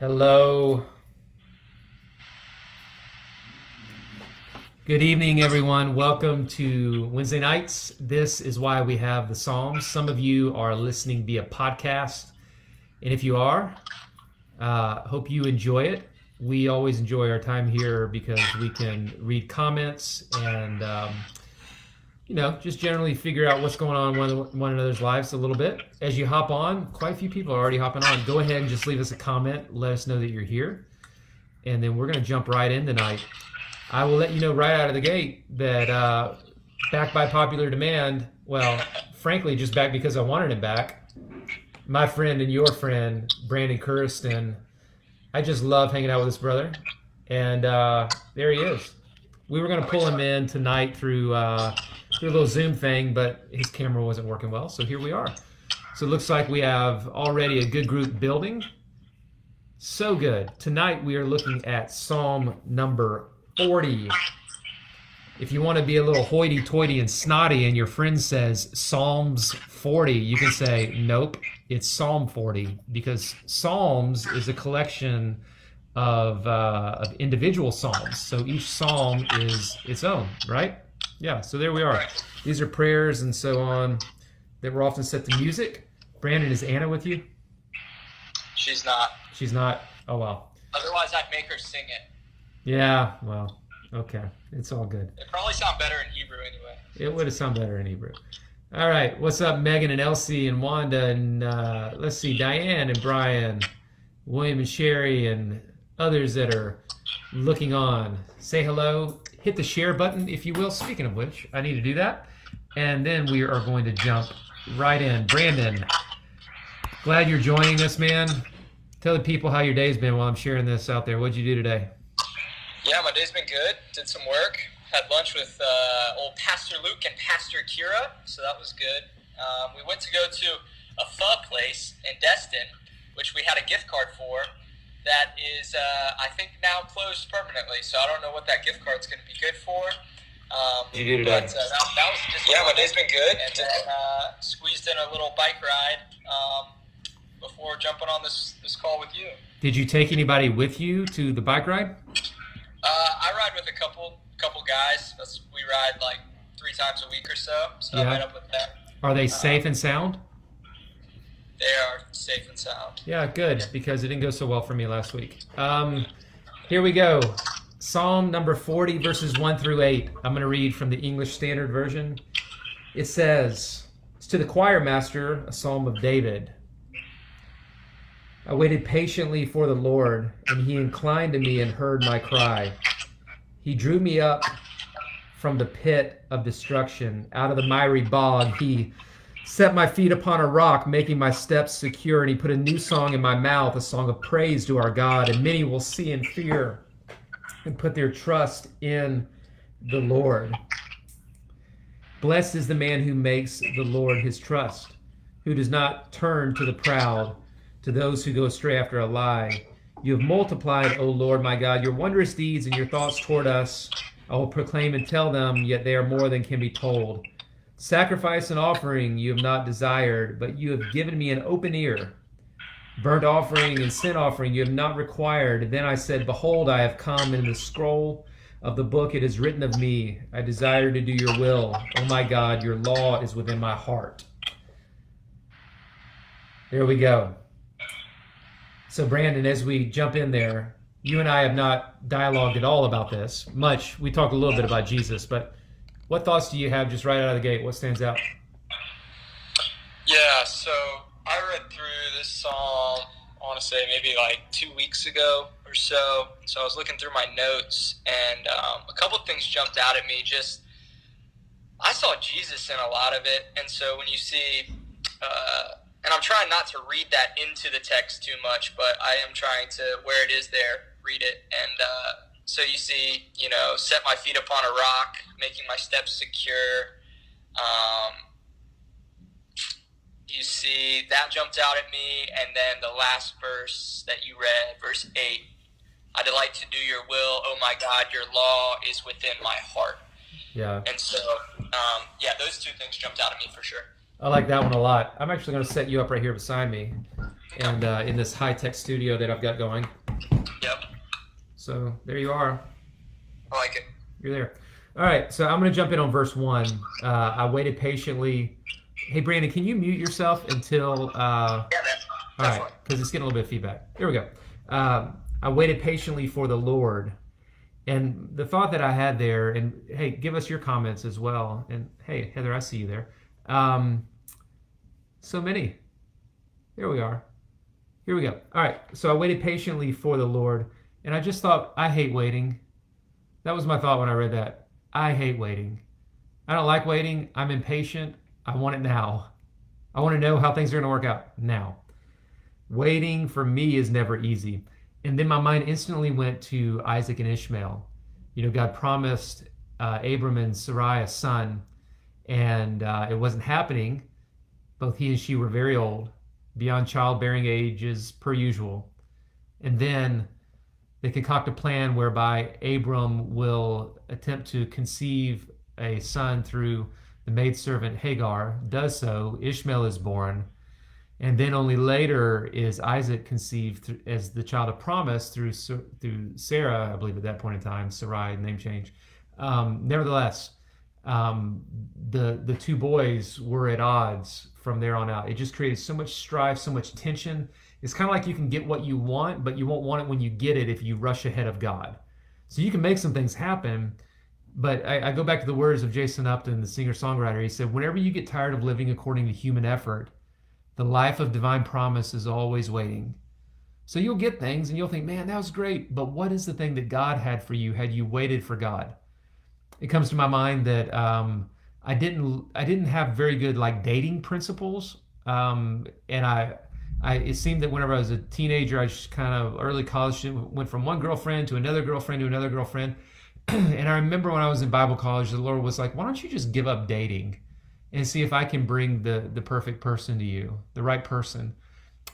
Hello. Good evening, everyone. Welcome to Wednesday nights. This is why we have the Psalms. Some of you are listening via podcast, and if you are, uh, hope you enjoy it. We always enjoy our time here because we can read comments and, um, you know, just generally figure out what's going on in one, one another's lives a little bit. As you hop on, quite a few people are already hopping on. Go ahead and just leave us a comment. Let us know that you're here, and then we're going to jump right in tonight. I will let you know right out of the gate that uh, back by popular demand, well, frankly, just back because I wanted him back, my friend and your friend, Brandon Kirsten, I just love hanging out with this brother. And uh, there he is. We were going to pull him in tonight through, uh, a little Zoom thing, but his camera wasn't working well. So here we are. So it looks like we have already a good group building. So good. Tonight we are looking at Psalm number 40. If you want to be a little hoity toity and snotty and your friend says Psalms 40, you can say, nope, it's Psalm 40 because Psalms is a collection of, uh, of individual Psalms. So each Psalm is its own, right? Yeah, so there we are. These are prayers and so on that were often set to music. Brandon, is Anna with you? She's not. She's not. Oh, well. Otherwise, I'd make her sing it. Yeah, well, okay. It's all good. It probably sound better in Hebrew anyway. It would have sounded better in Hebrew. All right, what's up, Megan and Elsie and Wanda and uh, let's see, Diane and Brian, William and Sherry and others that are looking on. Say hello. Hit the share button, if you will. Speaking of which, I need to do that, and then we are going to jump right in. Brandon, glad you're joining us, man. Tell the people how your day's been while I'm sharing this out there. What'd you do today? Yeah, my day's been good. Did some work. Had lunch with uh, old Pastor Luke and Pastor Kira, so that was good. Um, we went to go to a pho place in Destin, which we had a gift card for. That is, uh, I think, now closed permanently. So I don't know what that gift card's going to be good for. Um, You did today? but uh, that, that was just yeah. My day's been good, and then uh, squeezed in a little bike ride um, before jumping on this this call with you. Did you take anybody with you to the bike ride? Uh, I ride with a couple couple guys. That's, we ride like three times a week or so. So Yeah. I met up with them. Are they safe and sound? They are safe and sound. Yeah, good, because it didn't go so well for me last week. Um, here we go. Psalm number 40, verses 1 through 8. I'm going to read from the English Standard Version. It says, It's to the choir master, a psalm of David. I waited patiently for the Lord, and he inclined to me and heard my cry. He drew me up from the pit of destruction, out of the miry bog. He set my feet upon a rock, making my steps secure, and he put a new song in my mouth, a song of praise to our God. And many will see and fear and put their trust in the Lord. Blessed is the man who makes the Lord his trust, who does not turn to the proud, to those who go astray after a lie. You have multiplied, O Lord my God, your wondrous deeds and your thoughts toward us. I will proclaim and tell them, yet they are more than can be told. Sacrifice and offering you have not desired, but you have given me an open ear. Burnt offering and sin offering you have not required. Then I said, Behold, I have come in the scroll of the book it is written of me. I desire to do your will. Oh my God, your law is within my heart. There we go. So, Brandon, as we jump in there, you and I have not dialogued at all about this much. We talked a little bit about Jesus, but what thoughts do you have just right out of the gate? What stands out? Yeah. So I read through this psalm. I want to say maybe like two weeks ago or so. So I was looking through my notes, and um, a couple things jumped out at me. Just I saw Jesus in a lot of it, and so when you see. Uh, and I'm trying not to read that into the text too much, but I am trying to, where it is there, read it. And uh, so you see, you know, set my feet upon a rock, making my steps secure. Um, you see, that jumped out at me. And then the last verse that you read, verse 8 I delight to do your will. Oh my God, your law is within my heart. Yeah. And so, um, yeah, those two things jumped out at me for sure. I like that one a lot. I'm actually going to set you up right here beside me and uh, in this high tech studio that I've got going. Yep. So there you are. I like it. You're there. All right. So I'm going to jump in on verse one. Uh, I waited patiently. Hey, Brandon, can you mute yourself until? Uh, Yeah, man. all right, because it's getting a little bit of feedback. Here we go. Um, I waited patiently for the Lord. And the thought that I had there, and hey, give us your comments as well. And hey, Heather, I see you there. Um, so many. Here we are. Here we go. All right. So I waited patiently for the Lord, and I just thought, I hate waiting. That was my thought when I read that. I hate waiting. I don't like waiting. I'm impatient. I want it now. I want to know how things are going to work out now. Waiting for me is never easy. And then my mind instantly went to Isaac and Ishmael. You know, God promised uh, Abram and Sarai a son, and uh, it wasn't happening. Both he and she were very old, beyond childbearing ages per usual. And then they concoct a plan whereby Abram will attempt to conceive a son through the maidservant Hagar, does so. Ishmael is born. And then only later is Isaac conceived as the child of promise through through Sarah, I believe at that point in time, Sarai name change. Um, nevertheless, um, the the two boys were at odds from there on out. It just created so much strife, so much tension. It's kind of like you can get what you want, but you won't want it when you get it if you rush ahead of God. So you can make some things happen, but I, I go back to the words of Jason Upton, the singer songwriter. He said, "Whenever you get tired of living according to human effort." The life of divine promise is always waiting. So you'll get things and you'll think, man, that was great. But what is the thing that God had for you had you waited for God? It comes to my mind that um, I didn't I didn't have very good like dating principles. Um, and I, I it seemed that whenever I was a teenager, I just kind of early college went from one girlfriend to another girlfriend to another girlfriend. and I remember when I was in Bible college, the Lord was like, why don't you just give up dating? and see if I can bring the the perfect person to you, the right person.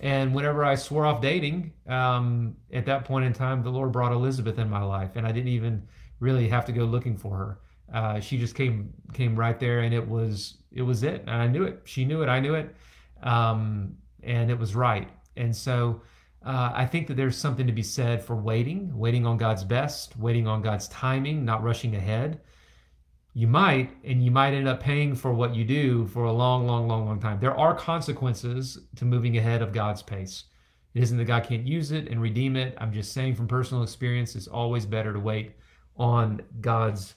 And whenever I swore off dating, um, at that point in time, the Lord brought Elizabeth in my life, and I didn't even really have to go looking for her. Uh, she just came came right there, and it was it was it. And I knew it. She knew it. I knew it, um, and it was right. And so. Uh, I think that there's something to be said for waiting, waiting on God's best, waiting on God's timing, not rushing ahead. You might and you might end up paying for what you do for a long long long long time. There are consequences to moving ahead of god's pace. It isn't that god can't use it and redeem it. I'm just saying from personal experience it's always better to wait on god's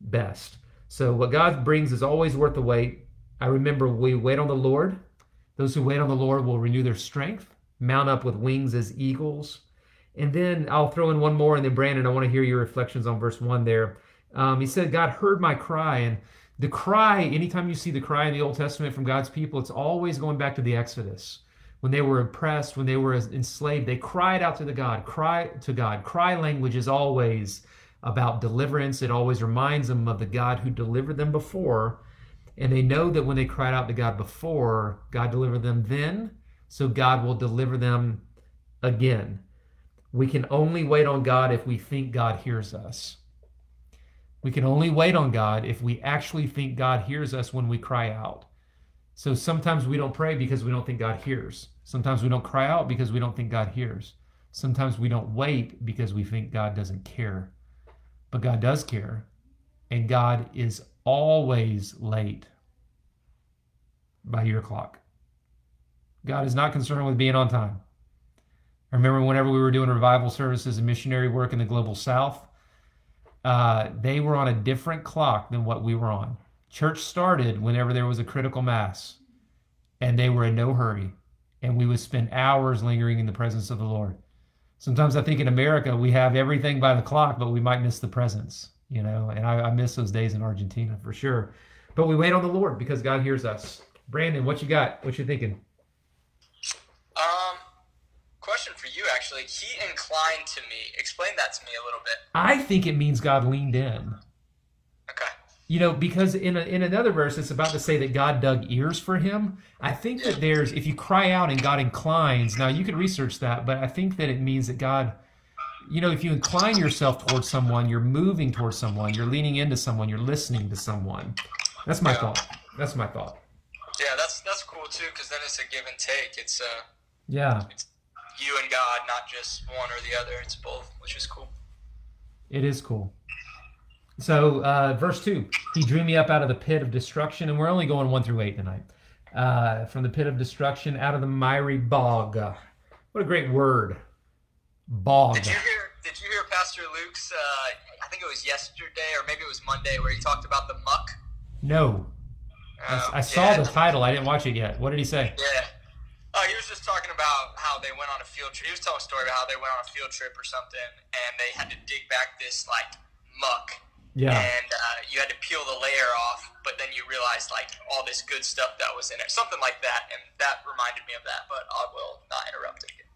best. So what god brings is always worth the wait. I remember we wait on the lord those who wait on the lord will renew their strength mount up with wings as eagles and then i'll throw in one more and then brandon i want to hear your reflections on verse one there um, he said, God heard my cry. And the cry, anytime you see the cry in the Old Testament from God's people, it's always going back to the Exodus. When they were oppressed, when they were enslaved, they cried out to the God, cry to God. Cry language is always about deliverance. It always reminds them of the God who delivered them before. And they know that when they cried out to God before, God delivered them then. So God will deliver them again. We can only wait on God if we think God hears us. We can only wait on God if we actually think God hears us when we cry out. So sometimes we don't pray because we don't think God hears. Sometimes we don't cry out because we don't think God hears. Sometimes we don't wait because we think God doesn't care. But God does care. And God is always late by your clock. God is not concerned with being on time. I remember whenever we were doing revival services and missionary work in the global south, uh, they were on a different clock than what we were on. Church started whenever there was a critical mass, and they were in no hurry. And we would spend hours lingering in the presence of the Lord. Sometimes I think in America we have everything by the clock, but we might miss the presence, you know. And I, I miss those days in Argentina for sure. But we wait on the Lord because God hears us. Brandon, what you got? What you thinking? Um, question for you actually. He inclined to me. Explain that to me a little bit. I think it means God leaned in. Okay. You know, because in a, in another verse, it's about to say that God dug ears for him. I think that there's, if you cry out and God inclines, now you can research that, but I think that it means that God, you know, if you incline yourself towards someone, you're moving towards someone, you're leaning into someone, you're listening to someone. That's my Yeah. thought. That's my thought. Yeah, that's that's cool too, because then it's a give and take. It's uh, Yeah. It's you and God, not just one or the other. It's both, which is cool. It is cool. So, uh, verse 2 He drew me up out of the pit of destruction, and we're only going 1 through 8 tonight. Uh, from the pit of destruction, out of the miry bog. What a great word. Bog. Did you hear? Did you hear Pastor Luke's? Uh, I think it was yesterday or maybe it was Monday, where he talked about the muck. No. I, I saw yeah. the title. I didn't watch it yet. What did he say? Yeah. Uh, he was just talking about how they went on a field trip. He was telling a story about how they went on a field trip or something, and they had to dig back this like muck, Yeah. and uh, you had to peel the layer off. But then you realized like all this good stuff that was in it, something like that, and that reminded me of that. But I will not interrupt it again.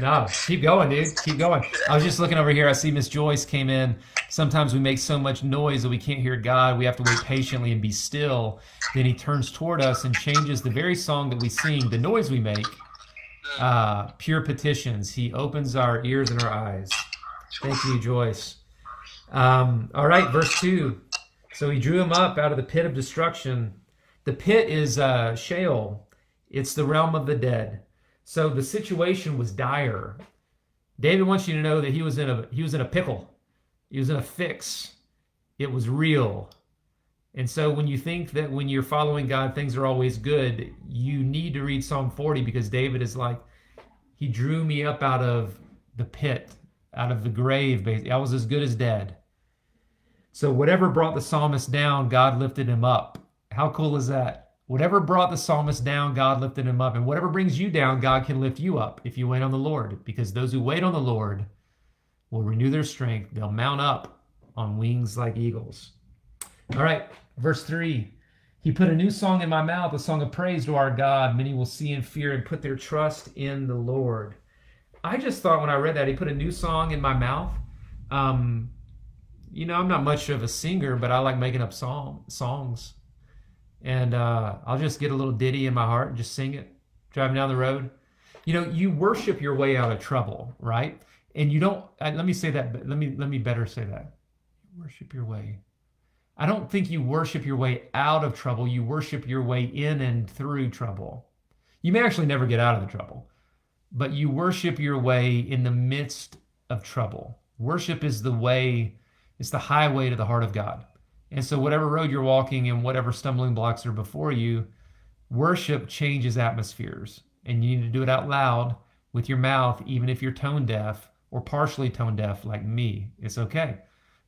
No, keep going, dude. Keep going. I was just looking over here. I see Miss Joyce came in. Sometimes we make so much noise that we can't hear God. We have to wait patiently and be still. Then He turns toward us and changes the very song that we sing, the noise we make. Uh, pure petitions. He opens our ears and our eyes. Thank you, Joyce. Um, all right, verse 2. So he drew him up out of the pit of destruction. The pit is uh, Sheol, it's the realm of the dead. So the situation was dire. David wants you to know that he was in a he was in a pickle. He was in a fix. It was real. And so when you think that when you're following God things are always good, you need to read Psalm 40 because David is like he drew me up out of the pit, out of the grave. basically. I was as good as dead. So whatever brought the psalmist down, God lifted him up. How cool is that? Whatever brought the psalmist down, God lifted him up. And whatever brings you down, God can lift you up if you wait on the Lord. Because those who wait on the Lord will renew their strength. They'll mount up on wings like eagles. All right, verse 3. He put a new song in my mouth, a song of praise to our God. Many will see and fear and put their trust in the Lord. I just thought when I read that, he put a new song in my mouth. Um, you know, I'm not much of a singer, but I like making up song songs. And uh, I'll just get a little ditty in my heart and just sing it, driving down the road. You know, you worship your way out of trouble, right? And you don't. uh, Let me say that. Let me let me better say that. Worship your way. I don't think you worship your way out of trouble. You worship your way in and through trouble. You may actually never get out of the trouble, but you worship your way in the midst of trouble. Worship is the way, it's the highway to the heart of God. And so, whatever road you're walking and whatever stumbling blocks are before you, worship changes atmospheres. And you need to do it out loud with your mouth, even if you're tone deaf or partially tone deaf like me. It's okay.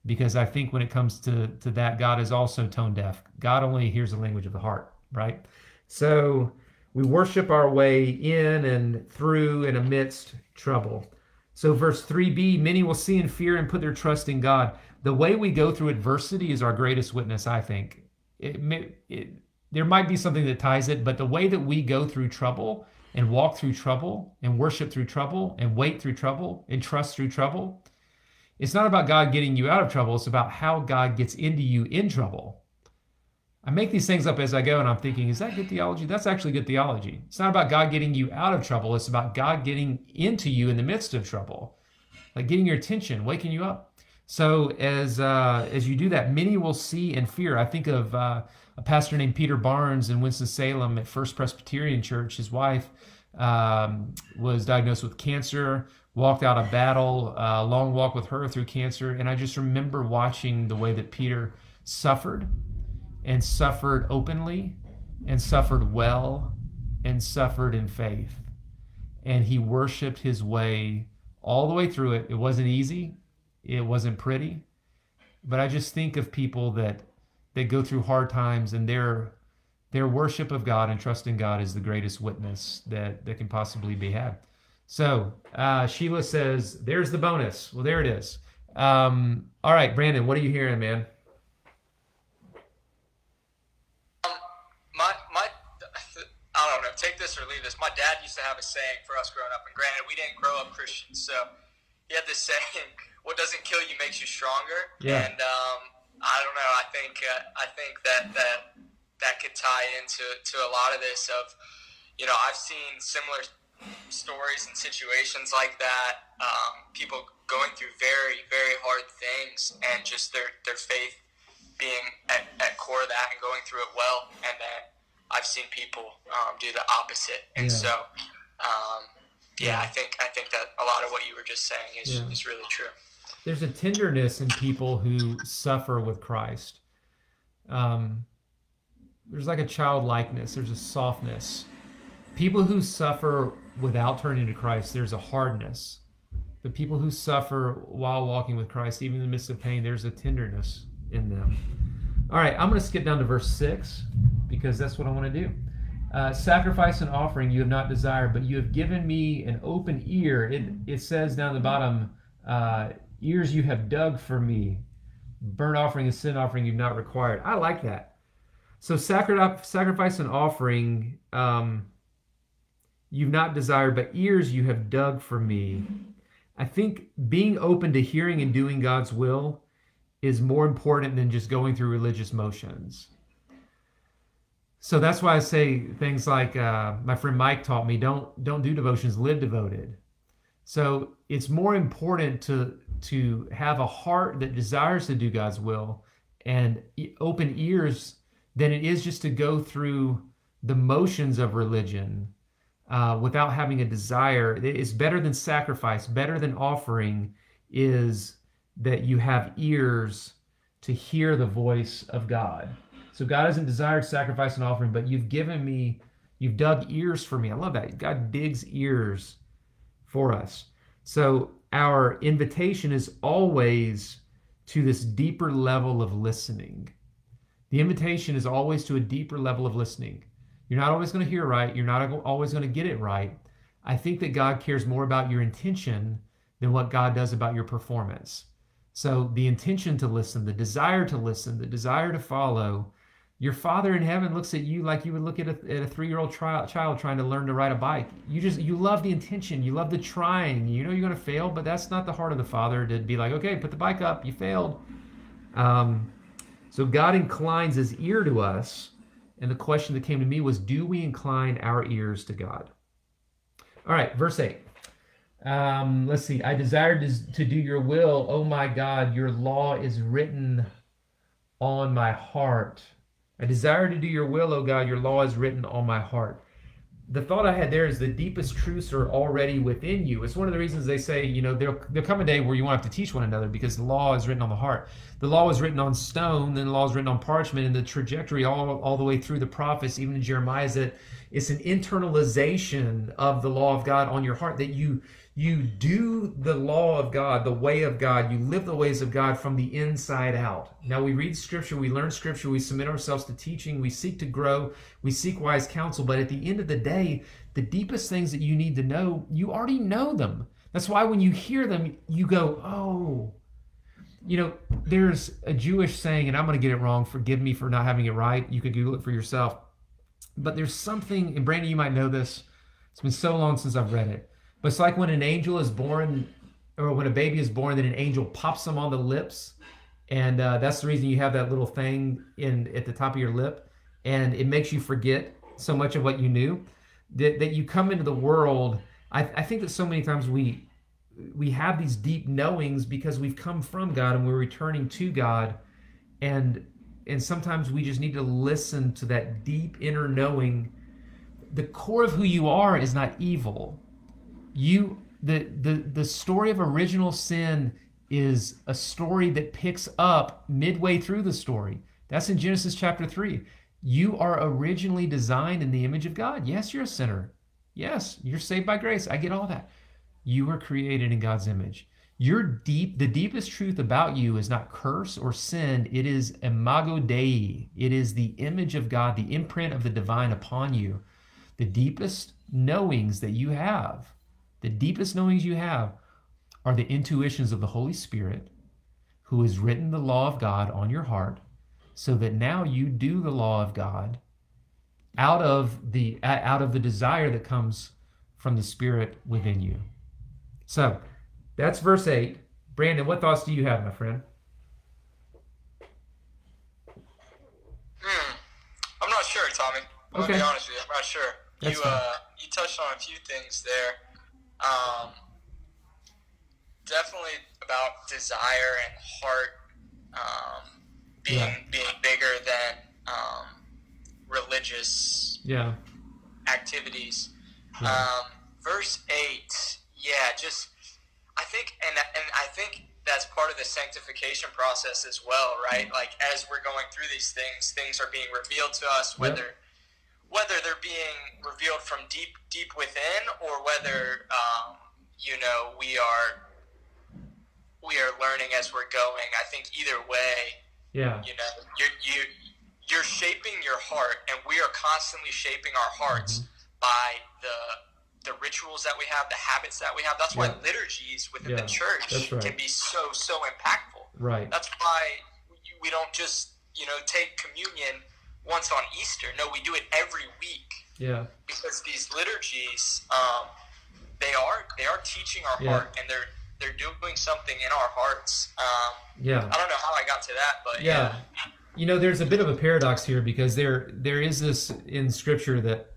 Because I think when it comes to, to that, God is also tone deaf. God only hears the language of the heart, right? So we worship our way in and through and amidst trouble. So, verse 3b many will see and fear and put their trust in God. The way we go through adversity is our greatest witness, I think. It, it, there might be something that ties it, but the way that we go through trouble and walk through trouble and worship through trouble and wait through trouble and trust through trouble, it's not about God getting you out of trouble. It's about how God gets into you in trouble. I make these things up as I go, and I'm thinking, is that good theology? That's actually good theology. It's not about God getting you out of trouble. It's about God getting into you in the midst of trouble, like getting your attention, waking you up. So as uh, as you do that, many will see and fear. I think of uh, a pastor named Peter Barnes in Winston Salem at First Presbyterian Church. His wife um, was diagnosed with cancer. Walked out of battle, a long walk with her through cancer, and I just remember watching the way that Peter suffered and suffered openly and suffered well and suffered in faith. And he worshiped his way all the way through it. It wasn't easy, it wasn't pretty. But I just think of people that that go through hard times and their their worship of God and trust in God is the greatest witness that, that can possibly be had. So uh, Sheila says, there's the bonus. Well, there it is. Um, all right, Brandon, what are you hearing, man? Um, my my, I don't know. Take this or leave this. My dad used to have a saying for us growing up, and granted, we didn't grow up Christians, so he had this saying: "What doesn't kill you makes you stronger." Yeah. And um, I don't know. I think uh, I think that that that could tie into to a lot of this. Of you know, I've seen similar stories and situations like that. Um, people going through very very hard things, and just their their faith being at, at core of that and going through it well. And then I've seen people um, do the opposite. And Yeah. so, um, yeah, I think I think that a lot of what you were just saying is Yeah. is really true. There's a tenderness in people who suffer with Christ. Um, there's like a childlikeness. There's a softness. People who suffer without turning to Christ, there's a hardness. The people who suffer while walking with Christ, even in the midst of pain, there's a tenderness in them. All right, I'm going to skip down to verse six because that's what I want to do. Uh, sacrifice and offering you have not desired, but you have given me an open ear. It, it says down the bottom, uh, ears you have dug for me. Burnt offering and sin offering you've not required. I like that. So sacri- sacrifice and offering um, you've not desired, but ears you have dug for me. I think being open to hearing and doing God's will is more important than just going through religious motions. So that's why I say things like uh, my friend Mike taught me: don't don't do devotions, live devoted. So it's more important to to have a heart that desires to do God's will and open ears than it is just to go through the motions of religion uh, without having a desire. It's better than sacrifice, better than offering is that you have ears to hear the voice of God. So God hasn't desired sacrifice and offering, but you've given me, you've dug ears for me. I love that. God digs ears for us. So our invitation is always to this deeper level of listening. The invitation is always to a deeper level of listening. You're not always going to hear right. You're not always going to get it right. I think that God cares more about your intention than what God does about your performance. So the intention to listen, the desire to listen, the desire to follow, your father in heaven looks at you like you would look at a, at a three-year-old tri- child trying to learn to ride a bike. You just you love the intention, you love the trying. You know you're going to fail, but that's not the heart of the father to be like, okay, put the bike up, you failed. Um, so God inclines His ear to us, and the question that came to me was, do we incline our ears to God? All right, verse eight. Um, let's see. I desired to, to do your will, oh my God. Your law is written on my heart. I desire to do your will, O God. Your law is written on my heart. The thought I had there is the deepest truths are already within you. It's one of the reasons they say, you know, there'll, there'll come a day where you won't have to teach one another because the law is written on the heart. The law is written on stone, then the law is written on parchment, and the trajectory all, all the way through the prophets, even in Jeremiah, is that it's an internalization of the law of God on your heart that you you do the law of God, the way of God, you live the ways of God from the inside out. Now we read scripture, we learn scripture, we submit ourselves to teaching, we seek to grow, we seek wise counsel, but at the end of the day, the deepest things that you need to know, you already know them. That's why when you hear them, you go, "Oh, you know, there's a Jewish saying, and I'm going to get it wrong. Forgive me for not having it right. You could Google it for yourself. But there's something, and Brandon, you might know this. It's been so long since I've read it. But it's like when an angel is born, or when a baby is born, that an angel pops them on the lips, and uh, that's the reason you have that little thing in at the top of your lip, and it makes you forget so much of what you knew. That that you come into the world. I, I think that so many times we we have these deep knowings because we've come from God and we're returning to God, and and sometimes we just need to listen to that deep inner knowing. The core of who you are is not evil you the the the story of original sin is a story that picks up midway through the story. That's in genesis chapter 3 you are originally designed in the image of god. Yes you're a sinner. Yes you're saved by grace. I get all that. You were created in god's image. Your deep the deepest truth about you is not curse or sin. It is imago dei. It is the image of god the imprint of the divine upon you. The deepest knowings that you have the deepest knowings you have are the intuitions of the Holy Spirit, who has written the law of God on your heart, so that now you do the law of God out of the out of the desire that comes from the Spirit within you. So that's verse 8. Brandon, what thoughts do you have, my friend? Hmm. I'm not sure, Tommy. I'm Okay. gonna be honest with you. I'm not sure. That's you fine. uh, you touched on a few things there. Um, definitely about desire and heart um, being Yeah. being bigger than um, religious Yeah. activities. Yeah. Um, verse eight. Yeah, just I think, and and I think that's part of the sanctification process as well, right? Like as we're going through these things, things are being revealed to us, whether yep. Whether they're being revealed from deep deep within, or whether um, you know we are we are learning as we're going. I think either way, yeah, you know, you're you you're shaping your heart, and we are constantly shaping our hearts mm-hmm. by the the rituals that we have, the habits that we have. That's yeah. why liturgies within yeah. the church right. can be so so impactful. Right. That's why we don't just you know take communion once on Easter. No, we do it every week. Yeah. Because these liturgies, um, they are they are teaching our yeah. heart, and they're they're doing something in our hearts. Um, yeah. I don't know how I got to that, but yeah. yeah. You know, there's a bit of a paradox here because there there is this in Scripture that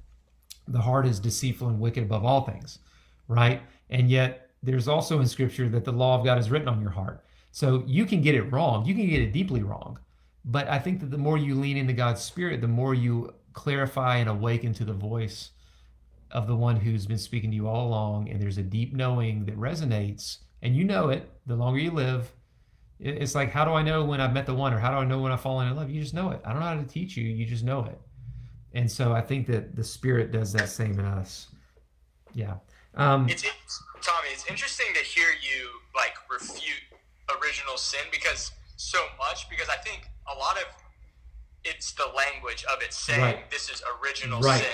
the heart is deceitful and wicked above all things, right? And yet there's also in Scripture that the law of God is written on your heart. So you can get it wrong. You can get it deeply wrong. But I think that the more you lean into God's Spirit, the more you clarify and awaken to the voice of the one who's been speaking to you all along. And there's a deep knowing that resonates and you know it the longer you live it's like how do i know when i've met the one or how do i know when i've fallen in love? You just know it. I don't know how to teach you you just know it. And so i think that the spirit does that same in us. Yeah. Um, it's, it's tommy it's interesting to hear you like refute original sin because so much because i think a lot of it's the language of it saying right. this is original right. sin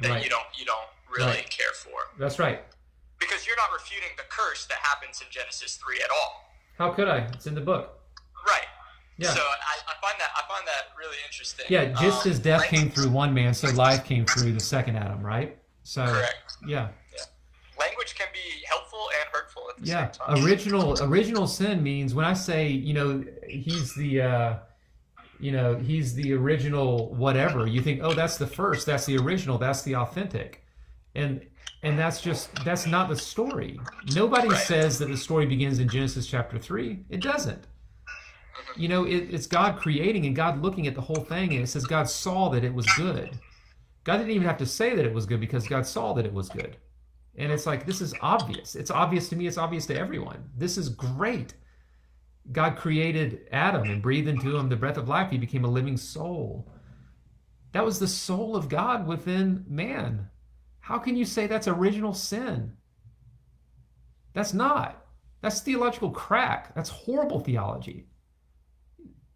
that right. you don't you don't really care for that's right because you're not refuting the curse that happens in Genesis three at all. How could I? It's in the book. Right. Yeah. So I, I find that I find that really interesting. Yeah, just um, as death came through one man, so life came through the second Adam, right? So correct. Yeah. yeah. Language can be helpful and hurtful at the yeah. same time. Original original sin means when I say, you know, he's the uh you know, he's the original whatever. You think, oh, that's the first, that's the original, that's the authentic. And and that's just that's not the story. Nobody right. says that the story begins in genesis chapter 3 it doesn't. Mm-hmm. you know it, it's god creating and god looking at the whole thing and it says god saw that it was good. God didn't even have to say that it was good because god saw that it was good. And it's like this is obvious. It's obvious to me. It's obvious to everyone. This is great god created adam and breathed into him the breath of life he became a living soul that was the soul of god within man how can you say that's original sin? That's not. That's theological crack. That's horrible theology.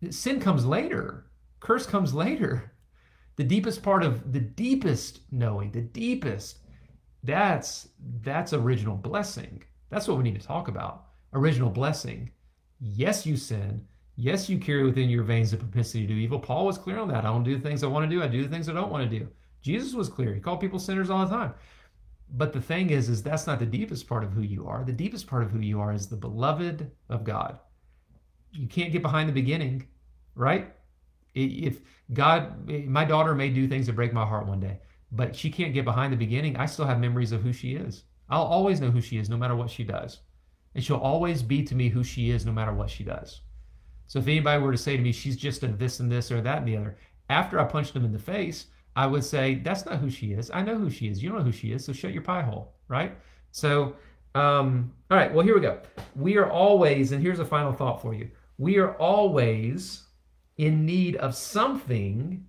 Sin comes later, curse comes later. The deepest part of the deepest knowing, the deepest, that's that's original blessing. That's what we need to talk about. Original blessing. Yes, you sin. Yes, you carry within your veins the propensity to do evil. Paul was clear on that. I don't do the things I want to do. I do the things I don't want to do. Jesus was clear. He called people sinners all the time. But the thing is, is that's not the deepest part of who you are. The deepest part of who you are is the beloved of God. You can't get behind the beginning, right? If God, eh, my daughter may do things that break my heart one day, but she can't get behind the beginning. I still have memories of who she is. I'll always know who she is, no matter what she does. And she'll always be to me who she is, no matter what she does. So if anybody were to say to me, she's just a this and this or that and the other, after I punched them in the face, I would say that's not who she is. I know who she is. You don't know who she is, so shut your pie hole, right? So, um, all right. Well, here we go. We are always, and here's a final thought for you. We are always in need of something,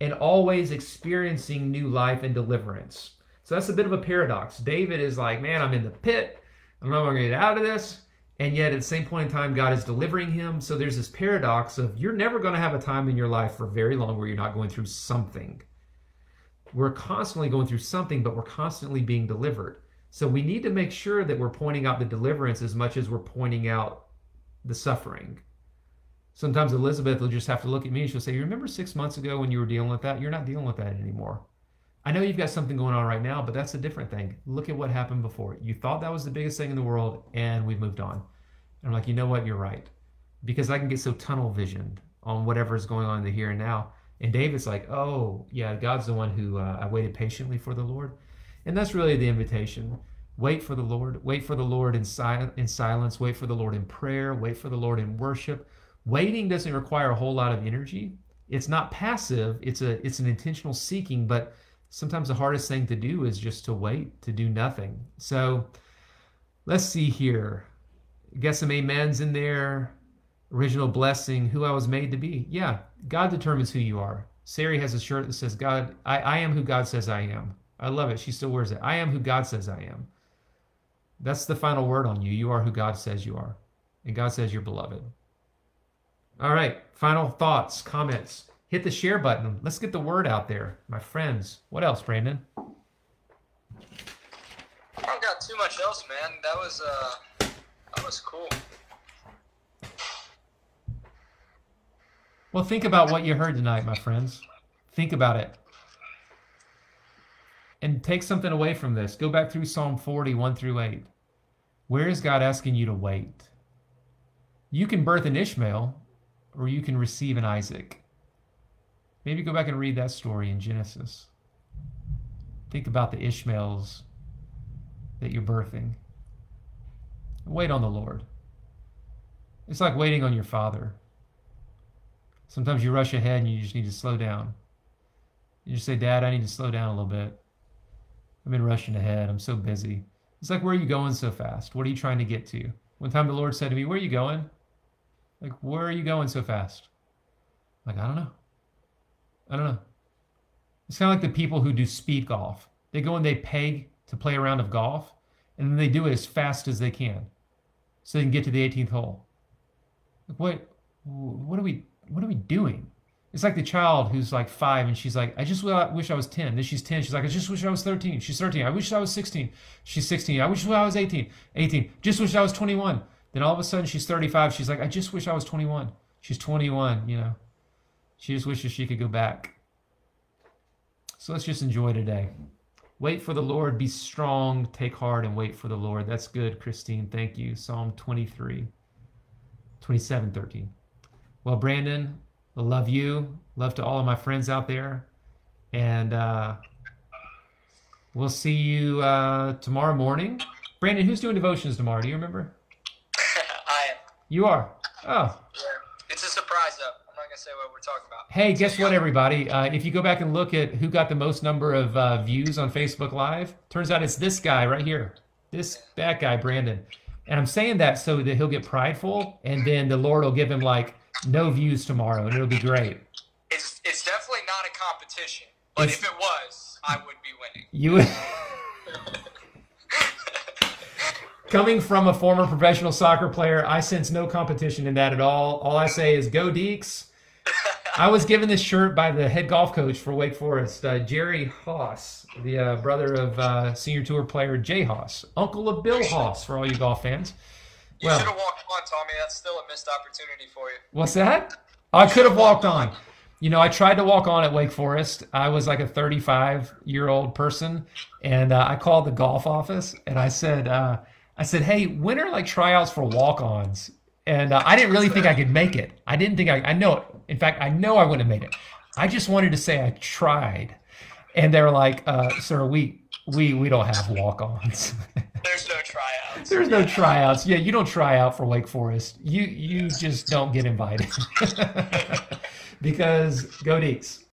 and always experiencing new life and deliverance. So that's a bit of a paradox. David is like, man, I'm in the pit. I'm not going to get out of this. And yet, at the same point in time, God is delivering him. So there's this paradox of you're never going to have a time in your life for very long where you're not going through something we're constantly going through something, but we're constantly being delivered. So we need to make sure that we're pointing out the deliverance as much as we're pointing out the suffering. Sometimes Elizabeth will just have to look at me and she'll say, You remember six months ago when you were dealing with that? You're not dealing with that anymore. I know you've got something going on right now, but that's a different thing. Look at what happened before. You thought that was the biggest thing in the world, and we've moved on. And I'm like, you know what? You're right. Because I can get so tunnel visioned on whatever is going on in the here and now and David's like, oh, yeah, God's the one who uh, I waited patiently for the Lord. And that's really the invitation. Wait for the Lord. Wait for the Lord in, in silence. Wait for the Lord in prayer. Wait for the Lord in worship. Waiting doesn't require a whole lot of energy. It's not passive. It's a it's an intentional seeking, but sometimes the hardest thing to do is just to wait, to do nothing. So let's see here. Get some amens in there. Original blessing, who I was made to be. Yeah, God determines who you are. Sari has a shirt that says, God, I, I am who God says I am. I love it. She still wears it. I am who God says I am. That's the final word on you. You are who God says you are. And God says you're beloved. All right, final thoughts, comments. Hit the share button. Let's get the word out there, my friends. What else, Brandon? I don't got too much else, man. That was uh, that was cool. Well, think about what you heard tonight, my friends. Think about it. And take something away from this. Go back through Psalm 40, 1 through 8. Where is God asking you to wait? You can birth an Ishmael or you can receive an Isaac. Maybe go back and read that story in Genesis. Think about the Ishmaels that you're birthing. Wait on the Lord. It's like waiting on your father. Sometimes you rush ahead and you just need to slow down. You just say, Dad, I need to slow down a little bit. I've been rushing ahead. I'm so busy. It's like, where are you going so fast? What are you trying to get to? One time the Lord said to me, Where are you going? Like, where are you going so fast? I'm like, I don't know. I don't know. It's kind of like the people who do speed golf. They go and they pay to play a round of golf, and then they do it as fast as they can, so they can get to the 18th hole. Like, what? What are we? What are we doing? It's like the child who's like five and she's like, I just wish I was 10. Then she's 10. She's like, I just wish I was 13. She's 13. I wish I was 16. She's 16. I wish I was 18. 18. Just wish I was 21. Then all of a sudden she's 35. She's like, I just wish I was 21. She's 21, you know. She just wishes she could go back. So let's just enjoy today. Wait for the Lord, be strong, take heart, and wait for the Lord. That's good, Christine. Thank you. Psalm 23, 27, 13. Well, Brandon, I love you. Love to all of my friends out there. And uh, we'll see you uh, tomorrow morning. Brandon, who's doing devotions tomorrow? Do you remember? I am. You are. Oh. Yeah. It's a surprise, though. I'm not gonna say what we're talking about. Hey, guess what, everybody? Uh, if you go back and look at who got the most number of uh, views on Facebook Live, turns out it's this guy right here. This that guy, Brandon. And I'm saying that so that he'll get prideful, and then the Lord will give him like no views tomorrow, and it'll be great. It's it's definitely not a competition, but It's- if it was, I would be winning. You. Coming from a former professional soccer player, I sense no competition in that at all. All I say is go Deacs. I was given this shirt by the head golf coach for Wake Forest, uh, Jerry Haas, the uh, brother of uh, senior tour player Jay Haas, uncle of Bill Haas for all you golf fans. You Well- should have walked on, Tommy. That's still a missed opportunity for you. What's that? I could have walked on. You know, I tried to walk on at Wake Forest. I was like a 35 year old person, and uh, I called the golf office and I said, uh, I said, hey, when are like tryouts for walk ons? And uh, I didn't really think I could make it. I didn't think I, I know it. In fact, I know I wouldn't have made it. I just wanted to say I tried. And they were like, uh, sir, we, we, we don't have walk ons. There's no tryouts. There's no tryouts. Yeah, you don't try out for Wake Forest. You you just don't get invited. because go Deacs.